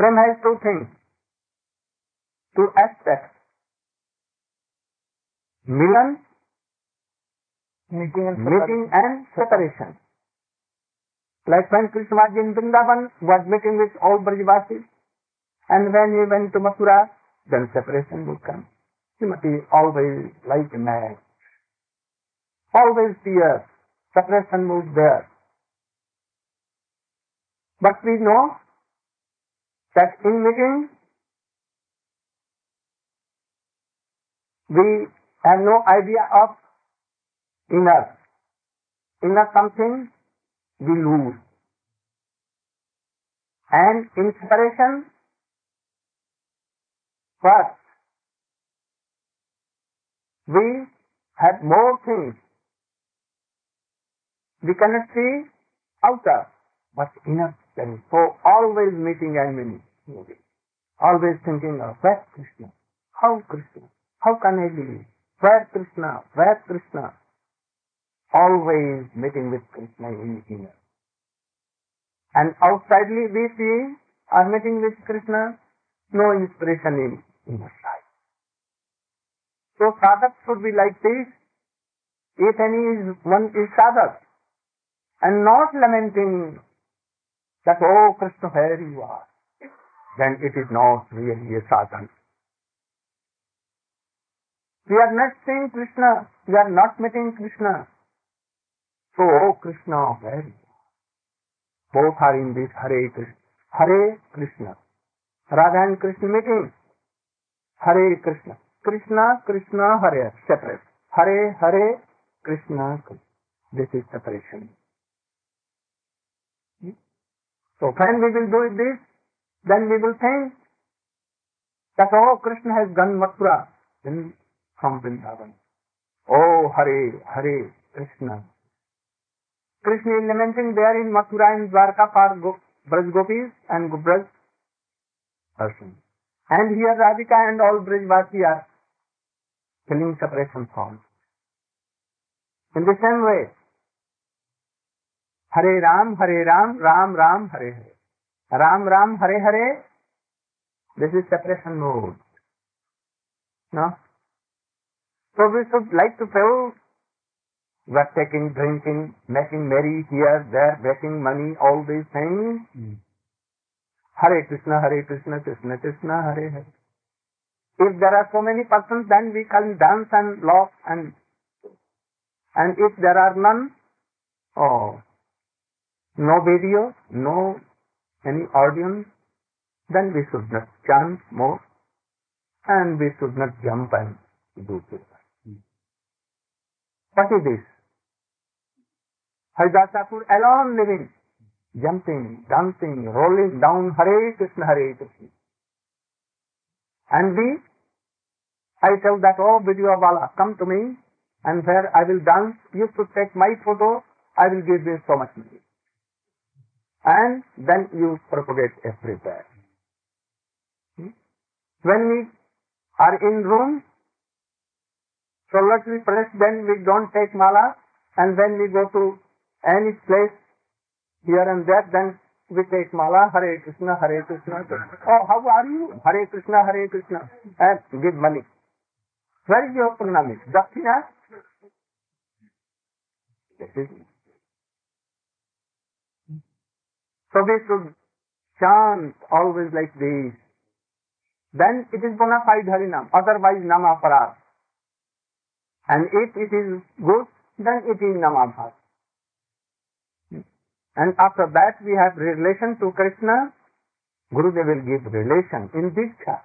Prem has two things, two aspects. Milan, meeting and meeting and separation. Like when Krishna in Vrindavan, was meeting with all Brajvasis, and when he went to Mathura, then separation would come. Srimati always like a man. Always fear. Separation moves there. But we know that in meeting, we have no idea of inner. Inner something we lose. And in separation, first, we have more things. We cannot see outer, but inner things. So always meeting meeting. Always thinking of where Krishna? How Krishna? How can I believe, Where Krishna? Where Krishna? Always meeting with Krishna in inner. And outsidely we see are meeting with Krishna, no inspiration in inner side. So sadhak should be like this. If any is, one is sadhak, and not lamenting that, oh Krishna, where you are, then it is not really a sadhana. We are not seeing Krishna, we are not meeting Krishna. So, oh Krishna, where you are? Both are in this Hare Krishna. Hare Krishna. Radha and Krishna meeting. Hare Krishna. Krishna, Krishna, Hare, separate. Hare, Hare, Krishna, Krishna. This is separation. So when we will do this, then we will think that, oh, Krishna has gone Mathura then from Vrindavan. Oh, Hare, Hare, Krishna. Krishna is lamenting there in Mathura and Dwarka for Braj Gopis and Braj person. And here Radhika and all Brajvasi are feeling separation from. In the same way, Hare Ram Hare Ram Ram Ram Hare Hare. Ram Ram Hare Hare. This is separation mode so we should like to fail were taking drinking making merry here there making money all this thing Hare Krishna Hare Krishna Krishna Krishna Hare Hare if there are so many person then we can dance and lock and and if there are none oh no video, no any audience, then we should not chant more and we should not jump and do this. What is this? Haridas Thakur alone living, jumping, dancing, rolling down Hare Krishna, Hare Krishna. And we, I tell that, oh video wala, come to me and where I will dance, you should take my photo, I will give you so much money. And then you propagate everywhere. Hmm? When we are in room, so let we press, then we don't take mala, and when we go to any place here and there, then we take mala, Hare Krishna, Hare Krishna. Oh, how are you? Hare Krishna, Hare Krishna. And give money. Where is your pranami? Dakshina? This is So we should chant always like this. Then it is bona fide Harinam, otherwise Namaparat. And if it is good, then it is Namabhat. And after that we have relation to Krishna. Gurudev will give relation in Diksha.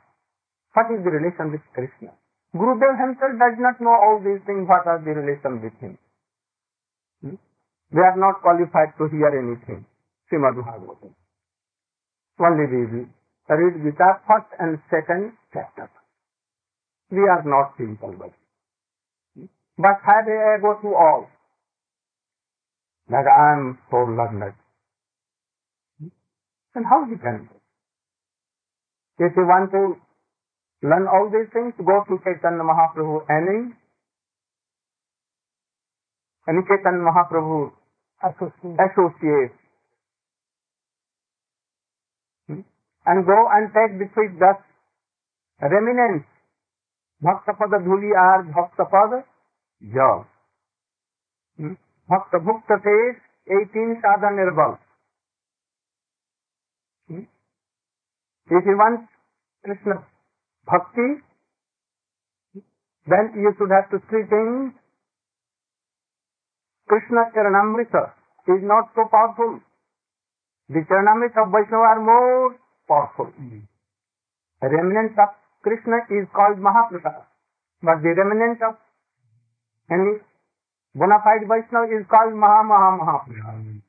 What is the relation with Krishna? Gurudev himself does not know all these things, what are the relation with him. Hmm? We are not qualified to hear anything. Srimad Bhagavatam. Only we read Gita first and second chapter. We are not simple but. But have a go to all. That I am so learned. And how he can do? If you want to learn all these things, go to Chaitanya Mahaprabhu any, any Chaitanya Mahaprabhu associate. associate. Hmm? And go and take the sweet dust, remnants, dhuli are bhaktapada jog. Hmm? Bhakta bhukta says 18 sadha nirbal. Hmm? If you want Krishna bhakti, then you should have to three things. Krishna Charanamrita is not so powerful. The Charanamrita of Vaishnava are more powerful. The remnant of Krishna is called Mahaprasad. But the remnant of any bona fide Vaishnava is called Maha Maha Mahaprasad.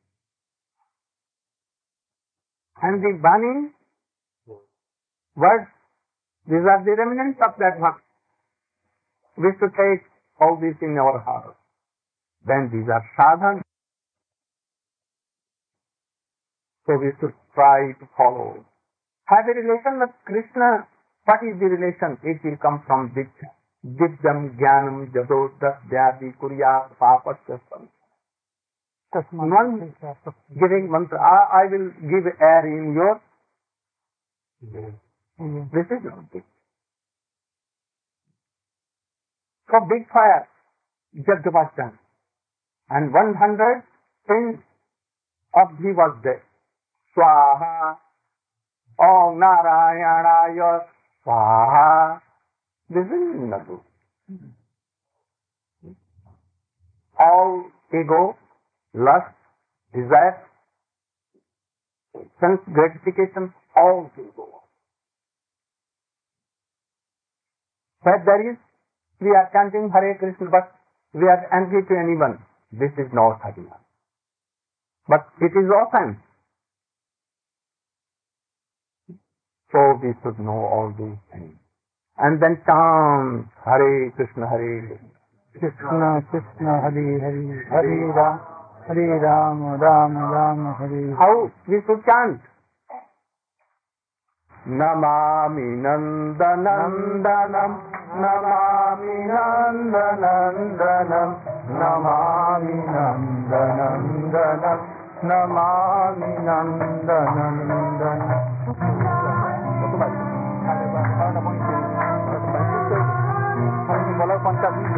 And the Bani words, these are the remnants of that bhakti. We should take all this in our heart. Then these are sadhana. So we should try to follow. Have a relation with Krishna. What is the relation? It will come from Diksha. Divyam Jnanam Jadodas Vyadi Kuryat Papasya One giving mantra. I, I will give air in your. This is not Diksha. So big fire, done. And 100 pins of ghee was there. Swaha, Om Narayana Swaha. This is Nadu. All ego, lust, desire, sense gratification, all will go. But there is, we are chanting Hare Krishna, but we are angry to anyone. This is not sadhana. But it is often. So we should know all these things. And then chant Hare Krishna, Hare Krishna Krishna Hare Hare Hare Ram Hare Ram Ram Ram Hare How we should chant? Namami Nandanandanam Namami Nandanandanam Namami Nandanandanam ভাই। বারোটা পঁয়ত্রিশ পঞ্চাশ minute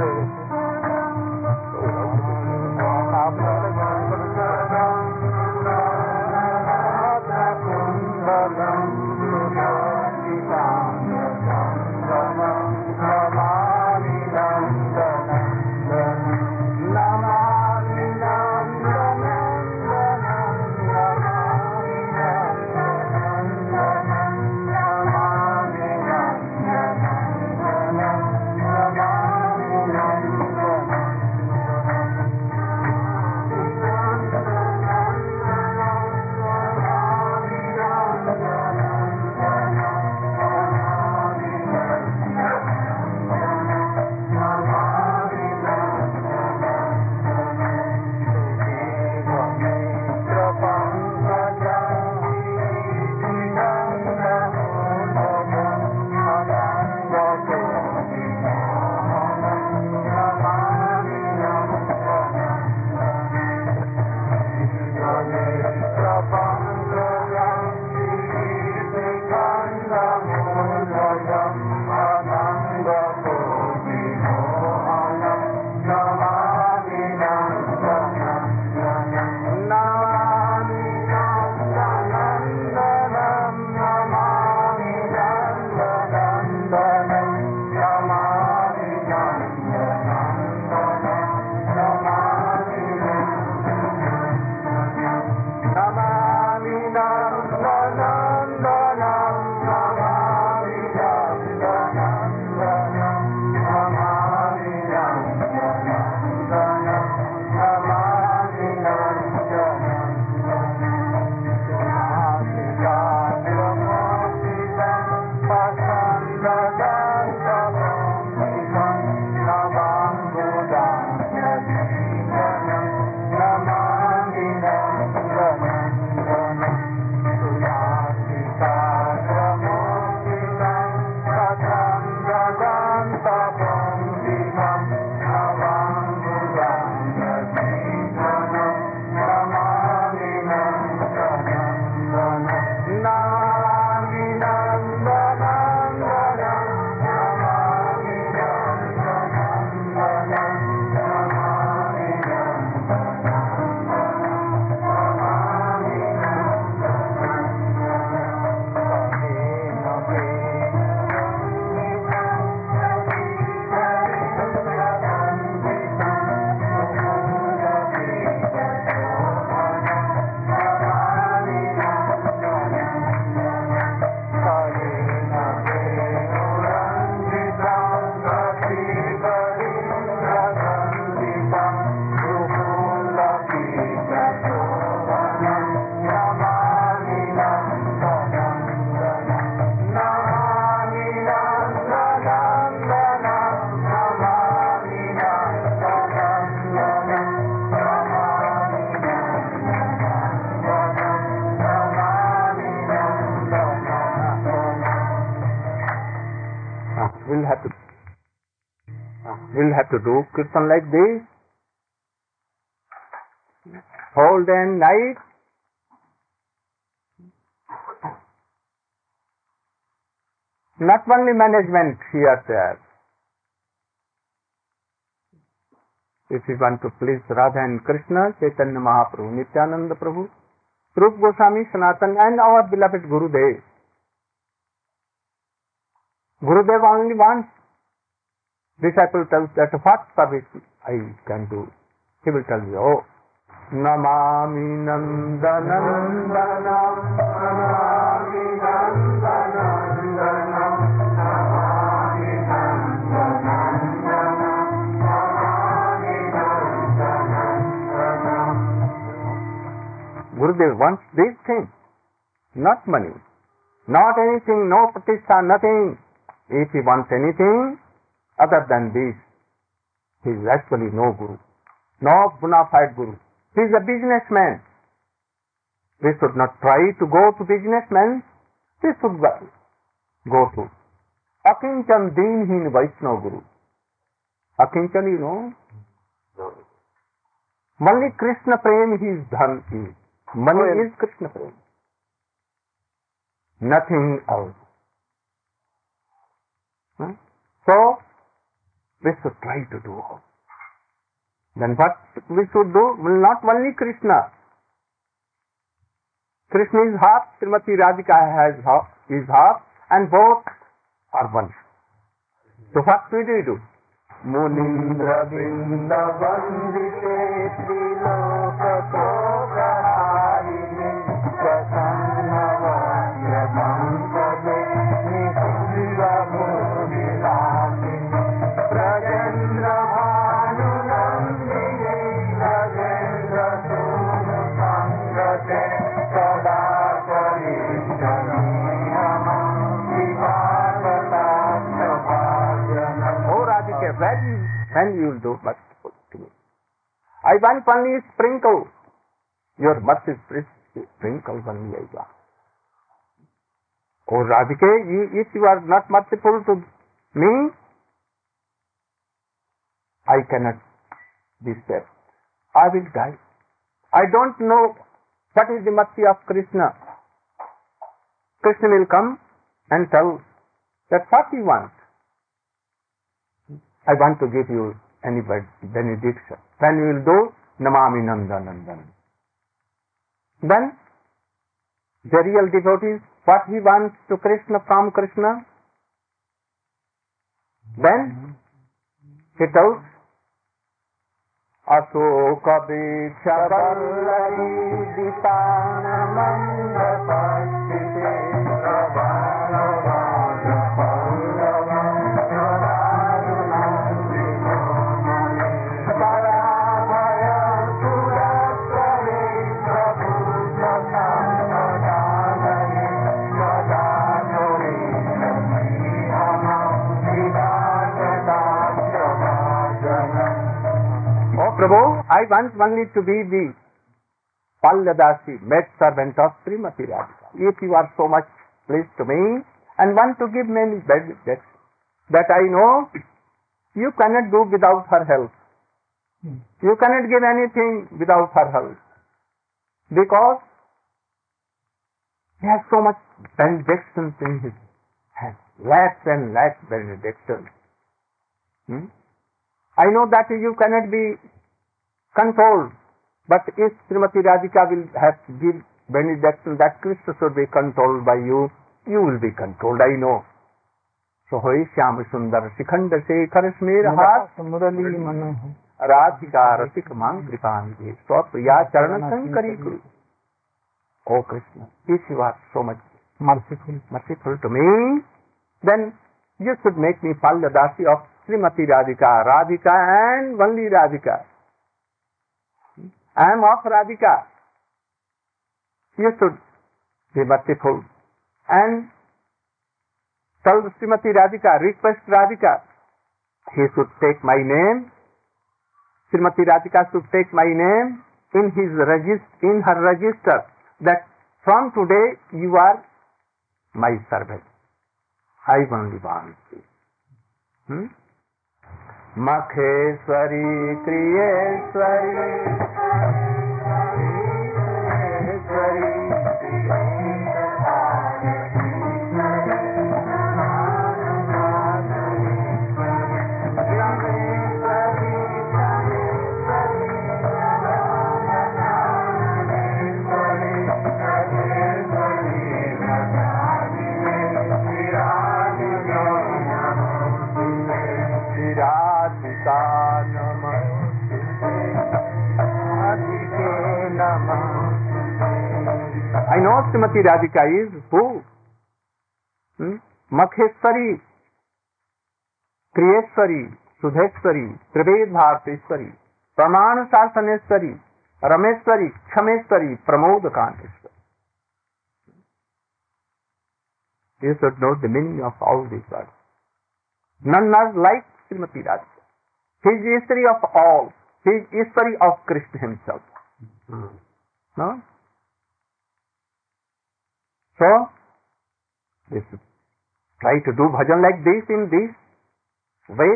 to do kirtan like this whole day and night. Not only management here there. If you want to please Radha and Krishna, Chaitanya Mahaprabhu, Nityananda Prabhu, Rup Goswami, Sanatan and our beloved Gurudev. Gurudev only wants disciple tells that what service I can do. He will tell you, oh, Namami Nandanandana, Namami Nandanandana. Gurudev wants these things, not money, not anything, no pratishtha, nothing. If he wants anything other than this, he is actually no guru, no bona fide guru. He is a businessman. We should not try to go to businessmen. We should go to Akinchan Deenhin Vaishnava Guru. Akinchan, you know, only Krishna Prem his dhan is. Money is Krishna Prem. Nothing else. Huh? So, we should try to do. Then what we should do? Will not only Krishna. Krishna is half, Srimati Radhika has half, is half, and both are one. So what we do? Munindra Vrindavandite when you will do merciful to me? I want only sprinkle. Your mercy sprinkle only I want. Oh Radhika, you, if you are not merciful to me, I cannot be saved. I will die. I don't know what is the mercy of Krishna. Krishna will come and tell that what you want. I want to give you any benediction. Then you will do Namami Nandanandan. Then the real devotees, what he wants to Krishna from Krishna, then he tells Asoka Bichaballari Ditana I want only to be the Palladasi, maid servant of Srimati Radhika. If you are so much pleased to me and want to give me benefits that I know you cannot do without her help. You cannot give anything without her help. Because he has so much benedictions in his hand. Lakhs and lakhs benedictions. Hmm? I know that you cannot be controlled, but if Srimati Radhika will have to give benediction that Krishna should be controlled by you, you will be controlled, I know. So hoy Shyam Sundar Shikhand Shekhar स्मेर हाथ मुरली मनोहर राधिका रसिक मांग कृपांगे स्वप्रिया चरण शंकरी गुरु Oh Krishna, if you are so much merciful. merciful to me, then you should make me Palladasi of Srimati Radhika, Radhika and only Radhika. I am of Radhika. You should be merciful and tell Srimati Radhika, request Radhika. He should take my name. Srimati Radhika should take my name in his regist- in her register that from today you are my servant. I only want this. Hmm? Makheshwari Kriyeshwari. Srimati Radhika is who? Hmm? Makheshwari, Kriyeshwari, Sudheshwari, Trived Bharteshwari, Praman Shasaneshwari, Rameshwari, Khameshwari, Pramod Kanteshwari. You should know the meaning of all these words. None are like Srimati Radhika. He is Ishwari of all. He is Ishwari of Krishna himself. No? So, this, try to do bhajan like this in this way.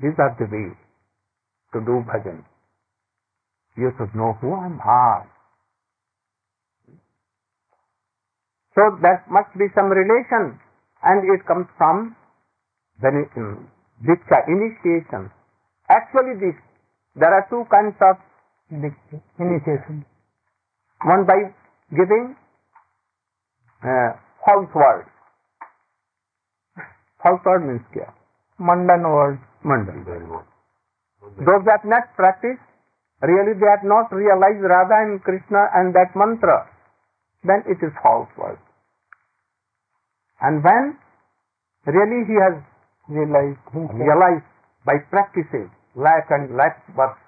These are the ways to do bhajan. You should know who I am. So there must be some relation and it comes from um, Diksha, initiation. Actually this, there are two kinds of initiation. one by giving house not realize Radha and Krishna and that mantra then it is house word and when really he has realize realize by practice lack and lack work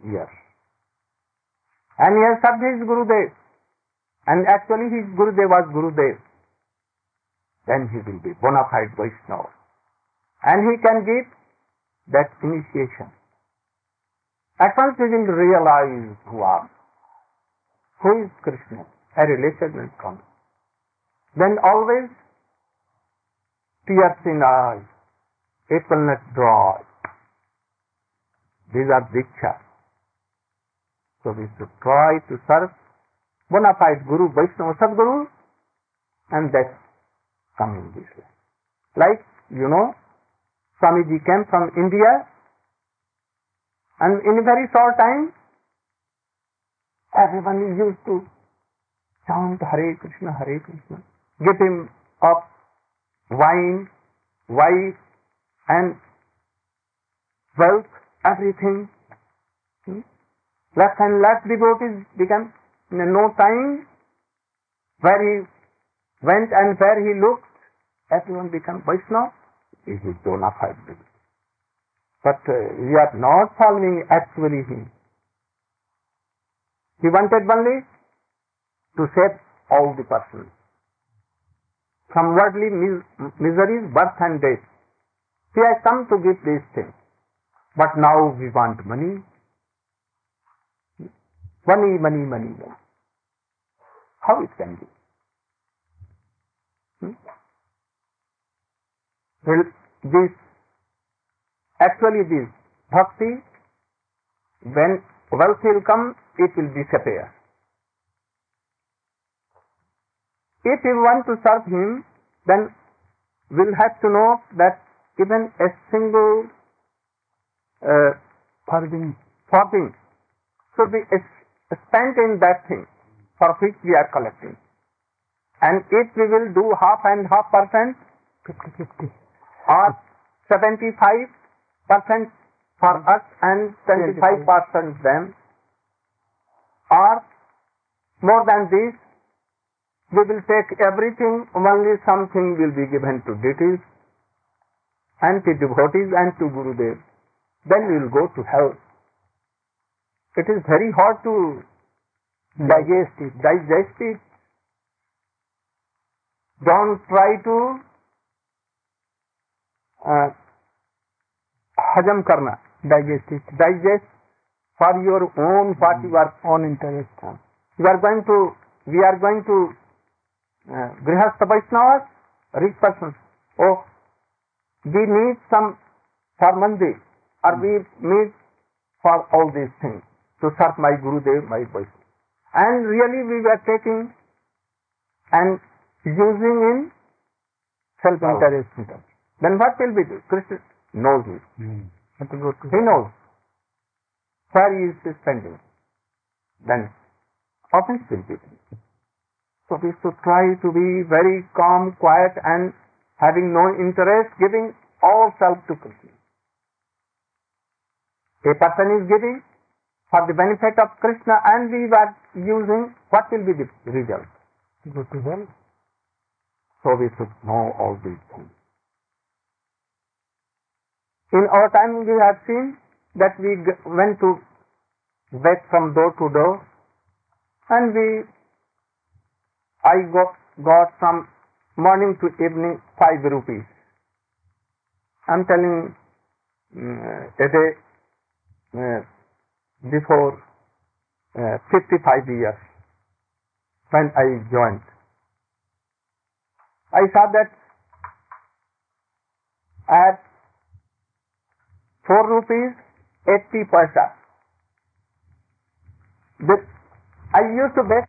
yes and yes Gurudev And actually his Gurudev was Gurudev. Then he will be bona fide Vaishnava. And he can give that initiation. At once he will realize who are. Who is Krishna? A relation will come. Then always tears in eyes. It will not dry. These are diksha. So we should try to serve bona fide Guru, Vaishnava, Sadguru, and that come in this way. Like, you know, Swamiji came from India, and in a very short time, everyone is used to chant Hare Krishna, Hare Krishna. Give him up wine, wife, and wealth, everything. Hmm? Left and left devotees become no time where he went and where he looked, everyone become Vaishnava. It is bona fide. But uh, we are not following actually him. He wanted only to save all the persons from worldly mis- miseries, birth and death. He has come to give these things. But now we want money. Money, money, money, money. How it can be? Hmm? Well, this, actually this bhakti, when wealth will come, it will disappear. If you want to serve him, then we'll have to know that even a single uh, Farthing. farthing should be es- spent in that thing for which we are collecting. And if we will do half and half percent 50-50. or 75 percent for us and 25 percent them, or more than this, we will take everything, only something will be given to deities and to devotees and to Gurudev. Then we will go to hell. It is very hard to digest it. Digest it. Don't try to uh, hajam karna. Digest it. Digest for your own what you are Own interest. you are going to, we are going to uh, Grihastha Vaishnavas, rich persons. Oh, we need some for mandir or we need for all these things to serve my Gurudev, my Vaishnava. And really we were taking and using in self-interest. Then what will be do? Krishna knows it. Hmm. Have to go to He knows where he is spending. Then offense will be there. So we should try to be very calm, quiet and having no interest, giving all self to Krishna. A person is giving for the benefit of Krishna and we were using, what will be the result? go to hell. So we should know all these things. In our time we have seen that we went to beg from door to door and we, I got, got from morning to evening five rupees. I'm telling uh, a day uh, before uh, 55 years when I joined. I saw that at 4 rupees 80 paisa. This, I used to beg